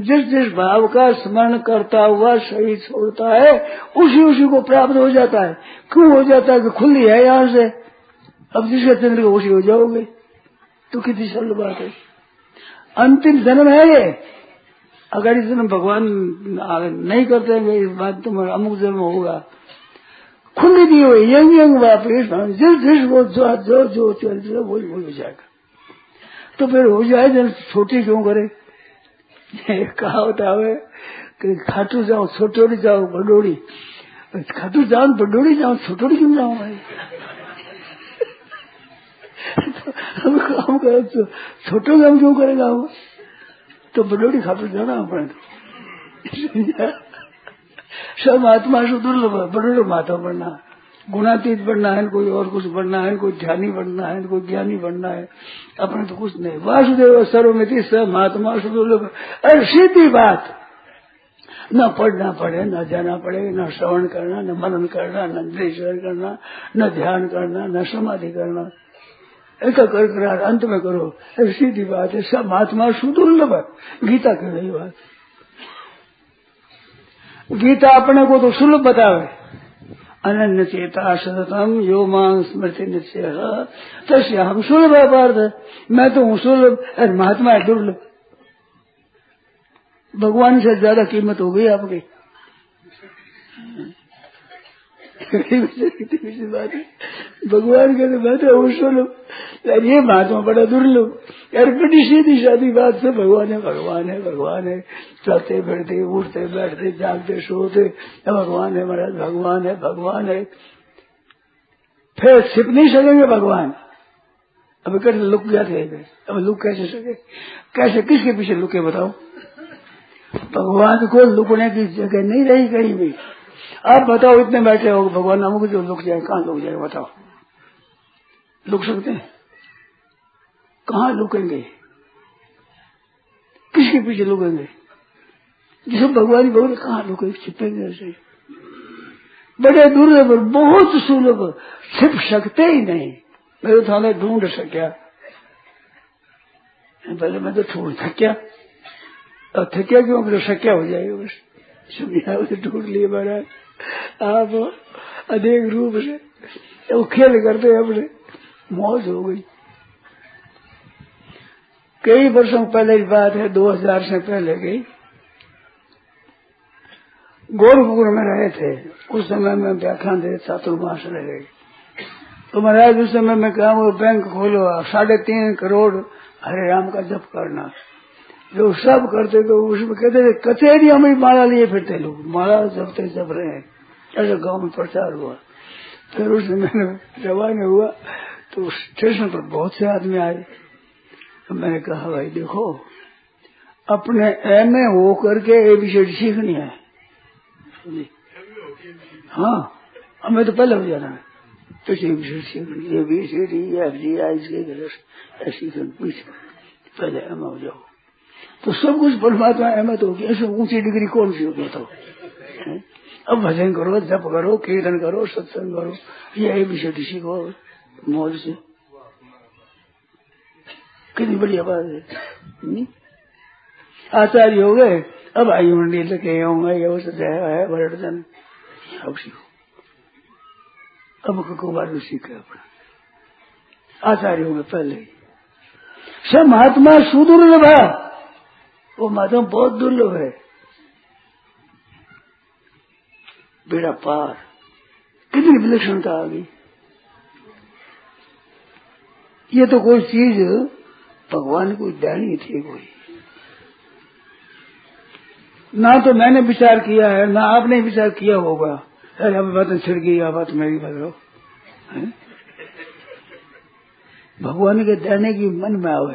जिस जिस भाव का स्मरण करता हुआ शरीर छोड़ता है, उसी उसी को प्राप्त हो जाता है। क्यों हो जाता है कि खुली है यहाँ से? अब जिसके चंद्र उसी हो जाओगे। तो कितनी सरल बात है। अंतिम जन्म है ये। अगर इस जन्म भगवान नहीं करते हैं, इस बात तो अमुक जन्म होगा। खुली दी हुई, यंग यंग वापिस जिस जिस वो जो जो जो चल जो वही वही हो जाएगा। तो फिर हो जाए जब छोटी क्यों करे? कहा होता है कि खाटू जाओ छोटोड़ी जाओ बडोड़ी खाटू जाओ बडोड़ी जाओ छोटोड़ी क्यों जाओ भाई? हम काम करे तो छोटो काम क्यों करेगा वो? तो बडोड़ी खातर जाना अपने तो। सब आत्मा से दुर्लभ है बड़े माता बनना गुणातीत बनना है, कोई और कुछ बनना है, कोई ध्यानी बनना है, कोई ज्ञानी बनना है। अपने तो कुछ नहीं। वासुदेव सर्वमिति सब महात्मा से दुर्लभ अरे सीधी बात। न पढ़ना पड़े न जाना पड़े न श्रवण करना, न मनन करना, न दृश्य करना, न ध्यान करना, न समाधि करना। एक कर करार अंत में करो। ऐसी सीधी बात है, सब महात्मा सुदुर्लभ है गीता कह रही बात। गीता अपने को तो सुलभ बतावे। अनन्य चेता सततम यो मान स्मृति निश्चय तस्य हम सुलभ है पार्थ मैं तो हूँ सुलभ और महात्मा है दुर्लभ। भगवान से ज़्यादा कीमत हो गई आपकी। बात है। भगवान के बात है वो सुनो यार ये महात्मा बड़ा दुर्लभ। यार बड़ी सीधी शादी बात से भगवान है भगवान है भगवान है। चलते, फिरते, उठते, बैठते, जागते, सोते, भगवान है महाराज, भगवान है भगवान है। फिर छिप नहीं सकेंगे भगवान। अब कैसे लुक गया थे अब लुक कैसे सके? कैसे, किसके पीछे लुके बताओ? भगवान को लुकने की जगह नहीं रही कहीं भी। आप बताओ, इतने बैठे हो, भगवान नाम जो लुक जाए, कहाँ लुक जाए बताओ? लुक सकते हैं? कहा लुकेंगे? किसके पीछे लुकेंगे? जिसे भगवान बोले कहा लुके छिपेंगे ऐसे बड़े दुर्लभ बहुत सुलभ छिप सकते ही नहीं। मैं तो थाने ढूंढ सक्या। पहले मैं तो ढूंढ थक्या। और थक्या क्यों? तो सक्या हो जाएगा बस? सुनिया उसे ढूंढ लिए महाराज। आप अनेक रूप से वो खेल करते अपने। मौज हो गई। कई वर्षों पहले की बात है 2000 से पहले की। गोरखपुर में रहे थे। उस समय में व्याख्यान दे चातुर्मास रहे तो महाराज, उस समय में कहा, वो बैंक खोलो, साढ़े तीन करोड़ हरे राम का जप करना। जो सब करते तो उसमें कहते थे कचेरिया में माला लिए फिरते लोग, माला जपते जप रहे हैं। ऐसा गाँव में प्रचार हुआ। फिर उस मैंने रवाना हुआ तो स्टेशन पर बहुत से आदमी आए। तो मैंने कहा, भाई देखो, अपने एम ए हो करके एबीसीडी सीखनी है। हाँ हमें तो पहले हो। जाना है तो एबीसीडी सीखनी A B C D F G I C ऐसी पहले एम हो जाओ तो सब कुछ परमात्मा अहमत होगी ऐसे ऊँची डिग्री कौन सी होगी तो? अब भजन करो, जप करो, कीर्तन करो, सत्संग करो, ये एबीसीडी सीखो, मौज से। कितनी बढ़िया बात है? आचार्य हो गए, अब आयु मंडी लगे होंगे अब सीखो। अब कुमार भी सीखे अपना। आचार्य हो गए पहले ही। सब महात्मा सुदुर्लभ है। वो महात्मा बहुत दुर्लभ है। बेड़ा पार। कितनी विलक्षणता आ गई। ये तो कोई चीज़ भगवान को देनी थी कोई। ना तो मैंने विचार किया है ना आपने विचार किया होगा। अरे अब बात छिड़ गई बात मेरी बदलो भगवान के देने की मन में आवे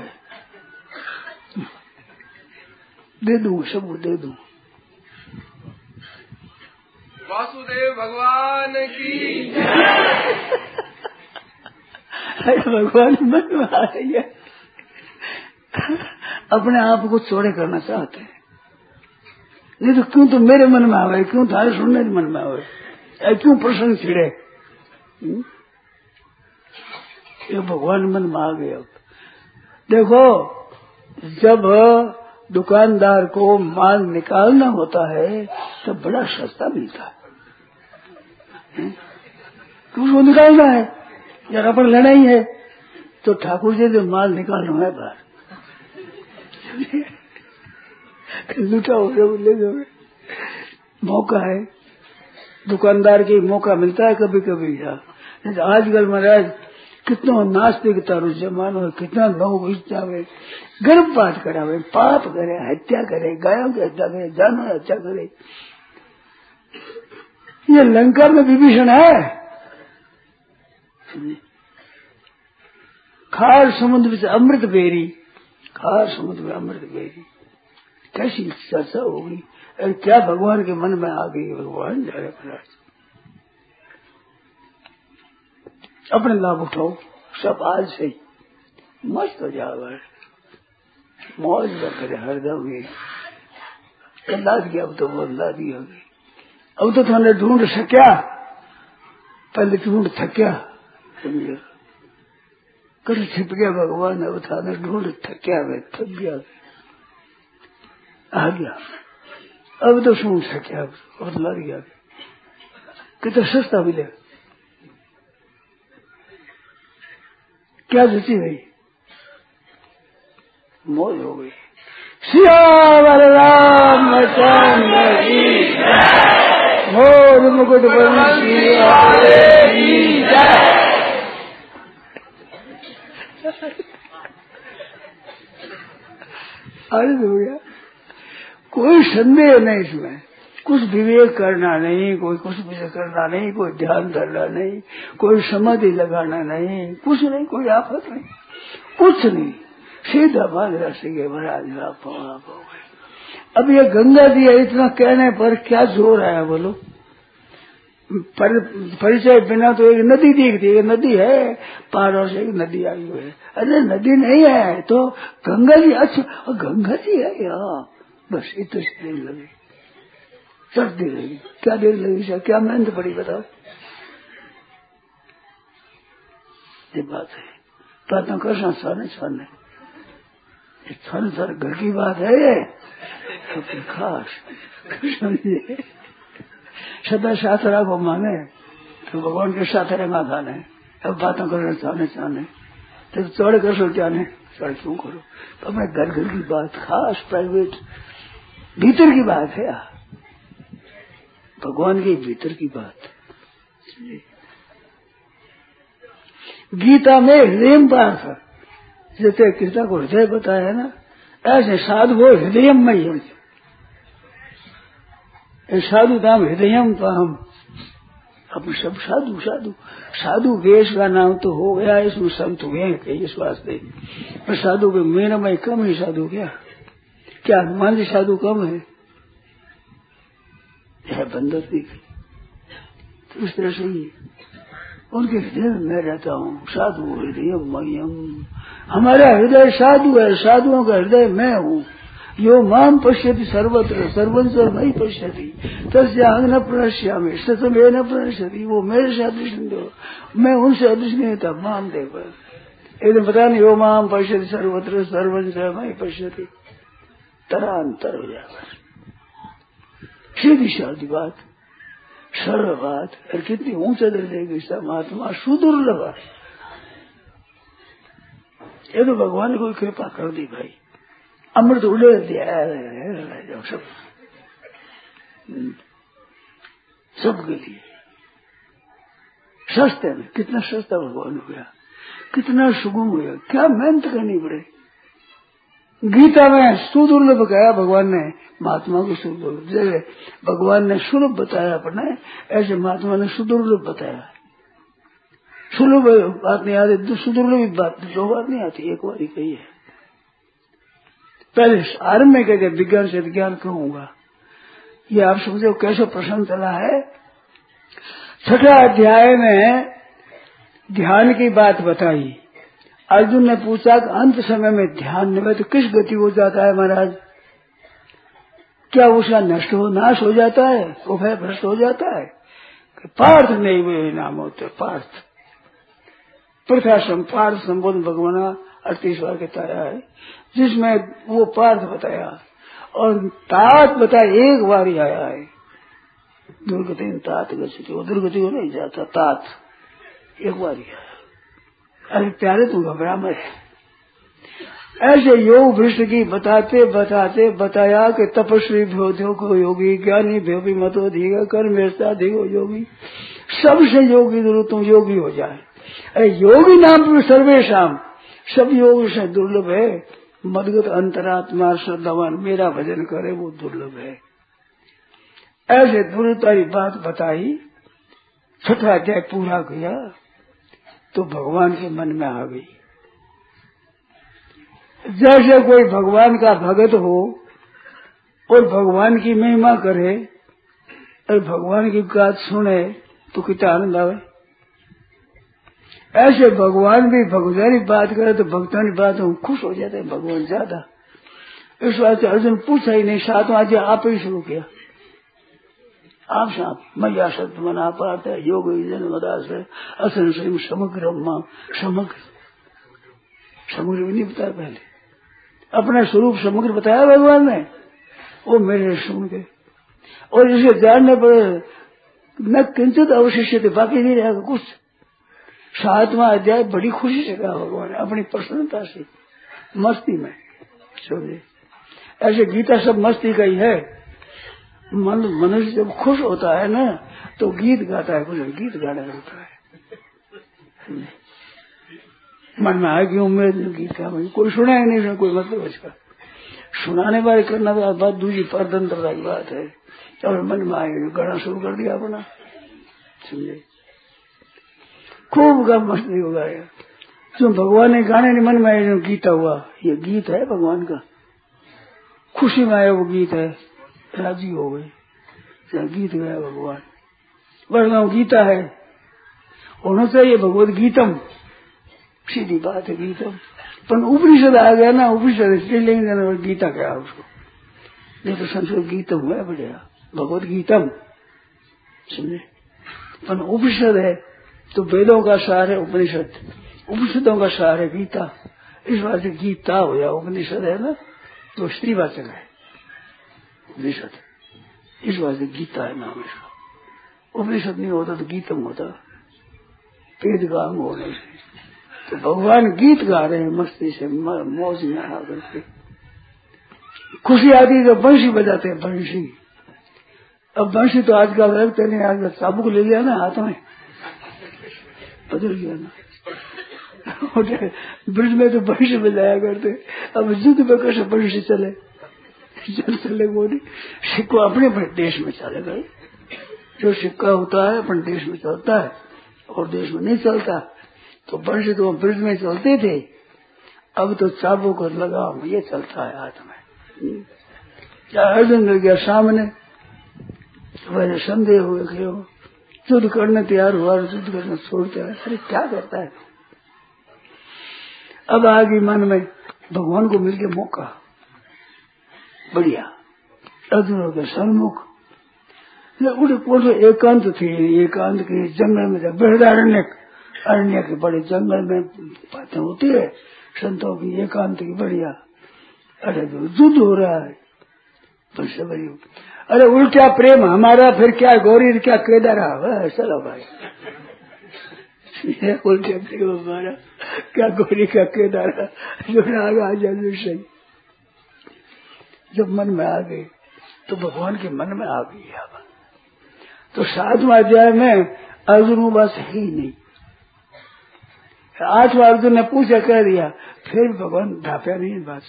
दे दू सब दे दू। वासुदेव भगवान की अरे भगवान मन में आ रही है। अपने आप को चौड़े करना चाहते हैं। नहीं तो क्यों तो मेरे मन में आवे, क्यों थारे सुनने के मन में आवे? क्यों प्रसंग छिड़े? हम्म? ये भगवान मन में आ गए अब। देखो, जब दुकानदार को माल निकालना होता है तो बड़ा सस्ता मिलता है। उसको निकालना है। यार अपन लेना ही है। तो ठाकुर जी ने माल निकालना है बाहर। लूटा हो गया, ले जाओगे। मौका है। दुकानदार के मौका मिलता है कभी कभी यार आजकल महाराज, कितना नास्तिकता रो जमानो है, कितना लोग इस जावे गर्भपात करावे, पाप करे, हत्या करे, गायों की हत्या करे, जानवर हत्या करे। ये लंका में विभीषण है। खार समुद्र से अमृत बेरी। खार समुद्र में अमृत बेरी कैसी चर्चा होगी और क्या भगवान के मन में आ गई भगवान? जाए महाराज। अपने लाभ उठाओ। सब आज से मस्त हो जाओ मौज न करे हरदम ही। कल्ला की अब तो बदला दी होगी अब तो थाने ढूंढ सक्या? पहले ढूंढ थक्या। समझो? कल छिप गया भगवान अब थाने ढूंढ, थक्या मैं थक गया आ गया। अब तो सुन सक्या अब लग गया। कितना सस्ता मिलेगा क्या रुचि गई मौज हो गई। सियावर राम चंद्र की मोर मुकुट बंशी अर्ज़ हो गया कोई संदेह नहीं इसमें। कुछ विवेक करना नहीं, कोई कुछ भी करना नहीं, कोई ध्यान धरना नहीं, कोई समाधि लगाना नहीं, कुछ नहीं, कोई आफत नहीं, कुछ नहीं। सीधा भाग राशि के महाराज आप हो गए अब ये गंगा जी है इतना कहने पर क्या ज़ोर आया बोलो? पर, परिचय बिना तो एक नदी दिखती है नदी है पहाड़ों से एक नदी आई हुई है। अरे नदी नहीं है तो गंगा जी अच्छा गंगा जी है यहाँ बस इतनी देर लगी। चढ़ देर लगी। क्या देर लगी सर? क्या मेहनत पड़ी बताओ। ये बात है। प्रार्थना करना सारे सामने सारे सारे घर की बात है ये। सबसे खास। समझिए। सदा साथ राखो माने तो भगवान के साथ रंगा खाने अब बातों करना चाहने चाहने तो चौड़े कर सो क्या चौड़े क्यों करो? तो मैं घर घर की बात, खास प्राइवेट भीतर की बात है भगवान के भीतर की बात। गीता में हृदय पार्थ जैसे कृष्णा को हृदय बताया ना, ऐसे साधु हृदय में ही साधु नाम हृदय हम अब सब साधु साधु। साधु वेश का नाम तो हो गया, इसमें संत हुए इस वास्ते। पर साधु के मेरा में कम ही साधु क्या? क्या हनुमान जी साधु कम है? यह बंदर दिख। तो इस तरह से ही उनके हृदय में मैं रहता हूँ। साधु हृदय मयम हमारा हृदय साधु है, साधुओं का हृदय मैं हूँ। यो माम पश्यति सर्वत्र सर्वंश मई पश्यति। तस्य अंग न प्रणश्यामी सतम न प्रणश्यति, वो मेरे से अदृश्य नहीं मैं उनसे अदृश्य नहीं था माम देव। एकदम पता नहीं, यो माम पश्यति सर्वत्र सर्वंश मई पश्यति। तरांतर हो जाकर सीधी साधी बात? सरल बात। और कितनी ऊँचा दर्जे की महात्मा सुदुर्लभ ये तो भगवान ने कोई कृपा कर दी भाई। अमृत उड़े दिया सब सबके लिए सस्ते में कितना सस्ता भगवान हो गया कितना सुगम हो। गया क्या मेहनत करनी पड़े। गीता में सुदुर्लभ कहा भगवान ने महात्मा को सुदुर्लभ जैसे भगवान ने सुलभ बताया अपने। ऐसे महात्मा ने सुदुर्लभ बताया। सुलभ बात नहीं आती। सुदुर्लभ बात दो बात नहीं आती। एक बार ही कही है। पहले आरंभ में कहते विज्ञान से विज्ञान कहूँगा ये आप समझो कैसे प्रश्न चला है? छठा अध्याय में ध्यान की बात बताई। अर्जुन ने पूछा कि अंत समय में ध्यान में तो किस गति हो जाता है महाराज? क्या उसका नष्ट हो, नाश हो जाता है? उभय भ्रष्ट हो जाता है? पार्थ नहीं हुए नाम होते, पार्थ। प्रथाश्रम पार्थ संबोधन भगवान अड़तीस बार के ताया है जिसमें वो पार्थ बताया और तात बताया एक बार ही आया है। दुर्गति तात गति वो दुर्गति को नहीं जाता, तात। एक बार ही आया। अरे प्यारे, तुम घबरा मत। ऐसे योग भ्रष्ट की बताते बताते, बताया कि तपस्वी भ्योधियों को योगी, ज्ञानी भ्यो भी मतो धीगा कर मेरता दिगो योगी। सबसे योगी ज़रूर तुम योगी हो जाए। अरे योगी नाम पर सर्वेशम सब योग से दुर्लभ है। मदगत अंतरात्मा श्रद्धावान, मेरा भजन करे, वो दुर्लभ है। ऐसे दुर्लतारी बात बताई छठा अध्याय पूरा किया तो भगवान के मन में आ गई। जैसे कोई भगवान का भगत हो, और भगवान की महिमा करे, और भगवान की बात सुने तो कितना आनंद आवे। ऐसे भगवान भी भगवानी बात करे तो भक्तानी बात हम खुश हो जाते हैं, भगवान ज़्यादा। इस वास्ते अर्जुन पूछा ही नहीं, सातवां आज आप ही शुरू किया। आप साप मैया सत्य मना पाते योग असन स्वयं समग्र समग्र। समग्र भी नहीं बताया पहले। अपना स्वरूप समग्र बताया भगवान ने? वो मेरे सुन के। और इसे जानने पर न किंचित अवशिष्य थे, बाकी नहीं रहेगा कुछ। सातवां अध्याय बड़ी खुशी से कहा भगवान अपनी प्रसन्नता से। मस्ती में, समझे? ऐसे गीता सब मस्ती का ही है। मन, मनुष्य जब खुश होता है ना तो गीत गाता है कुछ गीत गाने लगता है। मन में आए कि उम्मीद, गीत का कोई सुना ही नहीं, कोई मतलब इसका। सुनाने वाले करना तो बात दूसरी परतंत्रता की बात है। और मन में आए गाना शुरू कर दिया अपना। समझे? खूब गा मस्ती हो गया। जो भगवान ने गाने ने मन में आए गीता हुआ, ये गीत है भगवान का। खुशी में आया वो गीत है, राज़ी हो गए। गीत गया भगवान। वर्णव गीता है। होना चाहिए भगवत गीतम। सीधी बात है गीतम। पर उपनिषद आ गया ना, उपनिषद स्त्रीलिंग गीता क्या उसको? ये तो संस्कृत गीतम हुआ बढ़िया। भगवत गीतम। सुने पर उपनिषद है तो वेदों का सार है उपनिषद। उपनिषदों का सार है गीता। इस बात से गीता हो या उपनिषद है ना तो स्त्रीवाचक है। उपनिषद। इस बात से गीता है नाम इसका। उपनिषद नहीं होता तो गीतम होता। पेद गाम होने से तो भगवान गीत गा रहे हैं, मस्ती से मौज में आ करके खुशी आती तो बंशी बजाते हैं बंशी अब बंशी तो आजकल रखते नहीं आज साबुक ले लिया ना हाथ में। बदल गया ना। ब्रिज में तो भविष्य में जाया करते। अब युद्ध में कैसे बंशी चले? चल चले वो नहीं। सिक्को अपने देश में चलेगा जो सिक्का होता है, अपने देश में चलता है। और देश में नहीं चलता। तो बंशी तो ब्रिज में चलते थे। अब तो चाबू को लगाओ ये चलता है हाथ में। क्या अर्जुन गया सामने? वैसे संदेह हुए कि युद्ध करने तैयार हुआ युद्ध करना छोड़ते है अरे क्या करता है? अब आ गई मन में भगवान को मिल गया मौका। बढ़िया। अर्जुन हो गया सन्मुख उड़े एकांत थे एकांत के जंगल में जब बृहदारण्य अरण्य के बड़े जंगल में बातें होती है। संतों की एकांत की बढ़िया। अरे युद्ध हो रहा है। बस अरे उल्टा प्रेम, हमारा फिर क्या गौरी क्या केदार चलो भाई। उल्टे प्रेम, हमारा क्या गौरी, क्या केदार जो आगे आ जाए सही। जब मन में आ गई तो भगवान के मन में आ गई अब तो सातवा अध्याय में अर्जुन बस ही नहीं। आठवा अर्जुन ने पूछा, कह दिया, फिर भगवान ढापया नहीं बात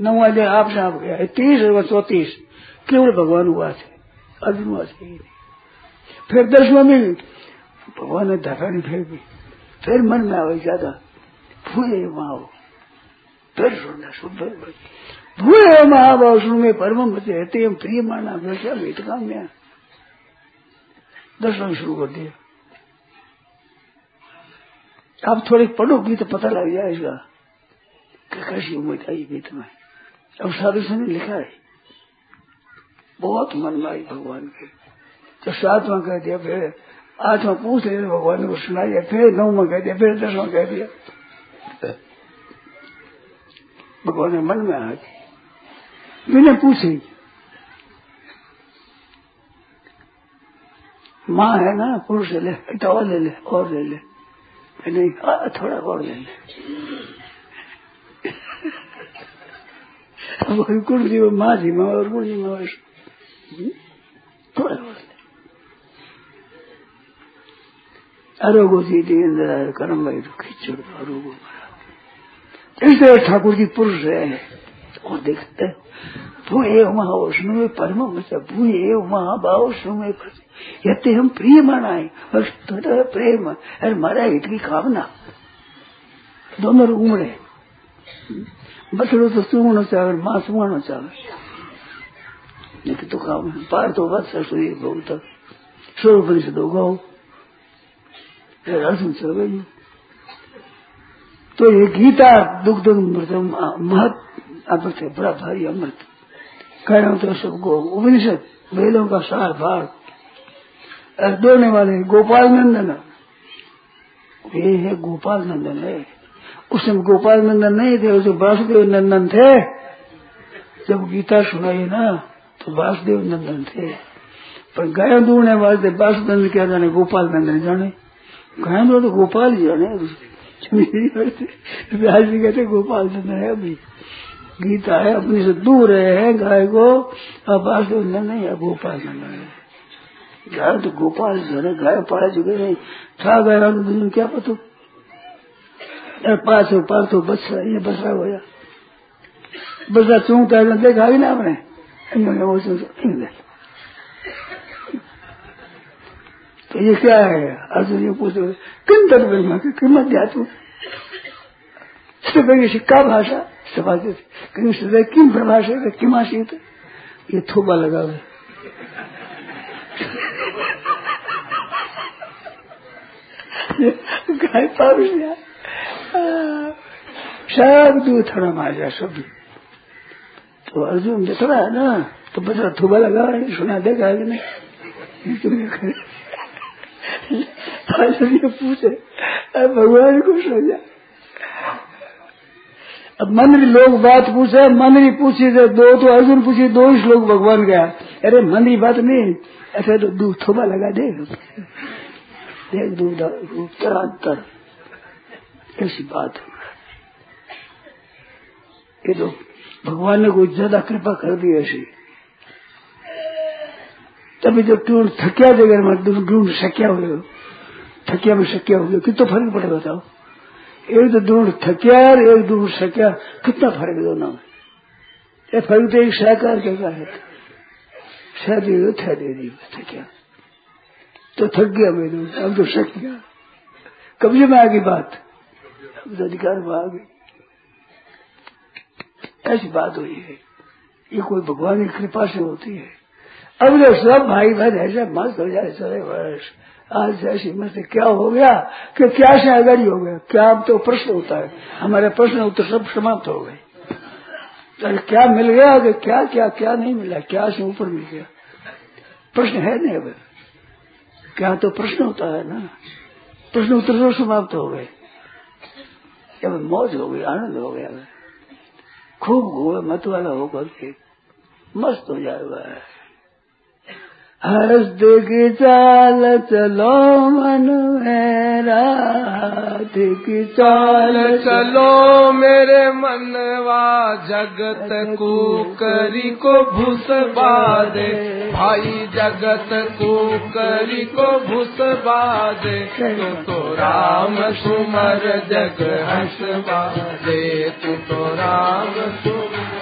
नौवा अध्याय आपसे आप गया तीस और चौतीस केवल भगवान हुआ थे अर्जुन हुआ थे ही फिर दसवा में भगवान ने ढापया नहीं फिर भी फिर मन में आवे ज़्यादा फूले वहाँ फिर सुनना सुन भूले महाभाव सुन में परम बचे रहते हम प्रिय माना फिर क्या भेट काम में दसवा शुरू कर दिया आप थोड़े पढ़ोगी तो पता लग जाएगा कैसी उम्मीद आई गीत में अब साधु ने लिखा है। बहुत मन में आई भगवान के। तो सातवां कह दिया, फिर आठवां पूछ लिया भगवान को सुनाइए फिर नौवा कह दिया, फिर दसवां कह दिया। भगवान ने मन में आ गई बिना पूछे माँ है ना, पुरुष ले और ले ले, और ले ले। नहीं थोड़ा और ले ले। कुर्सी में थोड़ा और अरोगो जी इंद्र कर्म भाई खिचड़ इसलिए ठाकुर जी पुरुष है। और देखते भूए महावष्णु में परम भू भूए महाभावष्णु में यते हम प्रिय मनाए तो प्रेम अरे मारा हित की कामना। दोनों उमड़े बछड़ो तो सुगणो चाहे माँ सुगणो नहीं तो काम पार तो बस ससुरी बहुत स्वरूप से दो गौ अर्जुन चल तो ये गीता दुग्ध महत, अमृत है, बड़ा भारी अमृत। कह तो सबको उपनिषद, वेदों का सार भाग दोने वाले गोपाल नंदन। ये है गोपाल नंदन, है। उसमें गोपाल नंदन नहीं थे, उसे वासुदेव नंदन थे। जब गीता सुनाई ना तो वासुदेव नंदन थे। पर गाय दूरने वाले वासुदेव क्या जाने गोपाल नंदन जाने। गाय तो गोपाल ही जाने। व्यास जी कहते, गोपाल नंदन है अभी। गीता है, अपने से दूर है गाय को अब वासुदेव नंदन है गोपाल नंदन है। गाय तो गोपाल जो है गाय पाले चुके नहीं। था गया क्या पता पास हो पास तो बच्चा ये बसा होया बसा चूंगता है देखा भी ना आपने तो ये क्या है अर्जुन ये पूछो किन तर ब्रह्मा की कीमत दिया तू की सिक्का भाषा सभा कहीं सदैव किम प्रभाषा किमाशीत ये थोबा लगा हुआ गाय दिया सब दूध थोड़ा मार जा सब तो अर्जुन रहा है ना तो बचा थोबा लगा सुना देगा है नहीं पूछे भगवान को सोचा अब मंदिर लोग बात पूछे मंदिर पूछी तो दो तो अर्जुन पूछी दो ही श्लोक भगवान गया अरे मंदिर बात नहीं ऐसे तो दूध थोबा लगा दे देख दूध उत्तरांतर ऐसी बात है तो भगवान ने कोई ज़्यादा कृपा कर दी ऐसी। तभी जब ढूंढ थकिया देगा मैं ढूंढ सक्या हो, थकिया में सक्या हो गया कितना फ़र्क पड़ेगा बताओ? एक तो ढूंढ थकिया और एक ढूंढ सक्या, कितना फ़र्क दोनों में? ये फ़र्क तो एक सहकार के का है। सह दे दो दे दी थकिया। तो थक गया मैं, अब तो सक गया कब्जे में आ गई बात। अब तो अधिकार में आ गई। ऐसी बात हुई है? ये कोई भगवान की कृपा से होती है। अब जो सब भाई बहन ऐसे मस्त हो जाए, सारे वर्ष। आज ऐसी मस्त, क्या हो गया? कि क्या से आगाड़ी हो गया? क्या अब तो प्रश्न होता है। हमारे प्रश्न उत्तर सब समाप्त हो गए। तो क्या मिल गया? कि क्या क्या क्या नहीं मिला? क्या से ऊपर मिल गया? प्रश्न है नहीं अब। क्या तो प्रश्न होता है ना? प्रश्न उत्तर सब समाप्त हो गए। अब मौज हो गई, आनंद हो गया। खूब घूमे मत वाला होकर के मस्त हो जाएगा हर्ष की चाल चलो मन मेरा। की चाल चलो मेरे मनवा जगत को करी को भूस बादे भाई जगत को करी को भूस बादे तू तो राम सुमर जग हंस बादे तू तो राम सुमर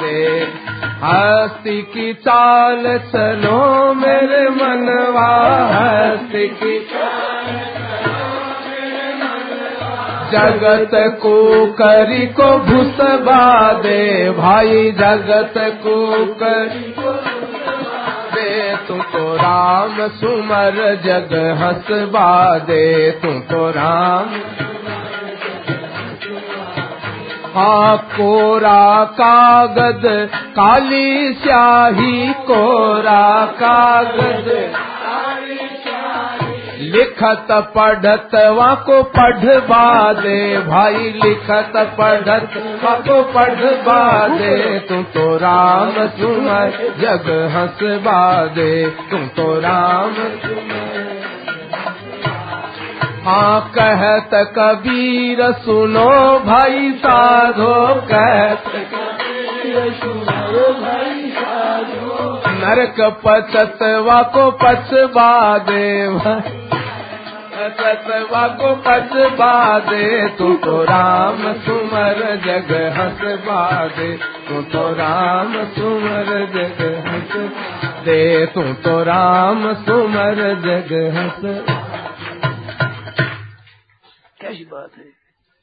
दे हस्ती की चाल चलो मेरे मनवा हस्ती की जगत को करी को भूसबा दे, भाई जगत को करी को दे तू तो राम सुमर जग हंसबा दे तू तो राम हाँ कोरा कागज़ काली स्याही कोरा कागज़ लिखत पढ़त को पढ़वा दे भाई लिखत पढ़त को पढ़वा दे तू तो राम सुमर जग हंसवा दे तू तो राम हाँ कहत कबीर सुनो भाई साधो, कहत नरक पचतवा को पचवा दे पचतवा को पचवा दे तू तो राम सुमर जग हंसवा दे तू तो राम सुमर जग हंस दे तू तो राम सुमर जग हंस कैसी बात है?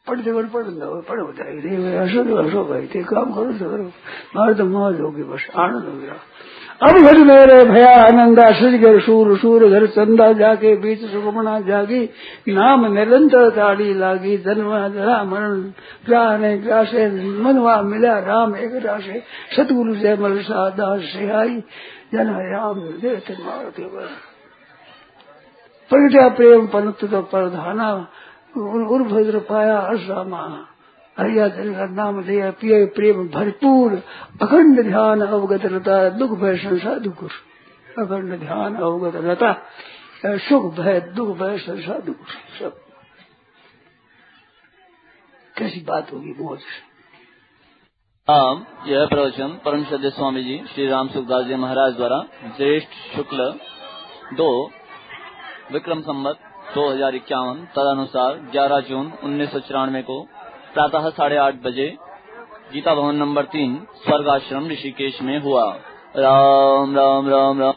पढ़ते पढ़ पढ़ लो पढ़ बताएगी हंसो तो हंसो भाई थे काम करो तो करो। मारे तो मौज होगी, बस आनंद हो गया। अब घर मेरे भया आनंदा सज घर, सूर सूर घर, चंदा जाके बीच सुगमना जागी। नाम निरंतर ताड़ी लागी, जन्म, जरा मरण। ग्राह ग्रासे मनवा मिला राम, एक राशे। सतगुरु जय मल दास से आई जन राम देते मारते प्रगटा प्रेम पंत तो प्रधाना उर्भद्र पाया असामा हरिया का नाम लिया, पिय प्रेम भरपूर। अखंड ध्यान अवगत रहता, दुख भय संसार दुख अखंड ध्यान अवगत रहता, सुख भय, दुख भय संसार दुख सब। कैसी बात होगी मौज यह प्रवचन परम श्रद्धे स्वामी जी श्री राम सुखदास जी महाराज द्वारा ज्येष्ठ शुक्ल दो, विक्रम संबत। दो हज़ार इक्यावन, तदनुसार 11 जून उन्नीस सौ चौरानवे को प्रातः साढ़े आठ बजे गीता भवन नंबर तीन स्वर्ग आश्रम ऋषिकेश में हुआ। राम राम राम राम।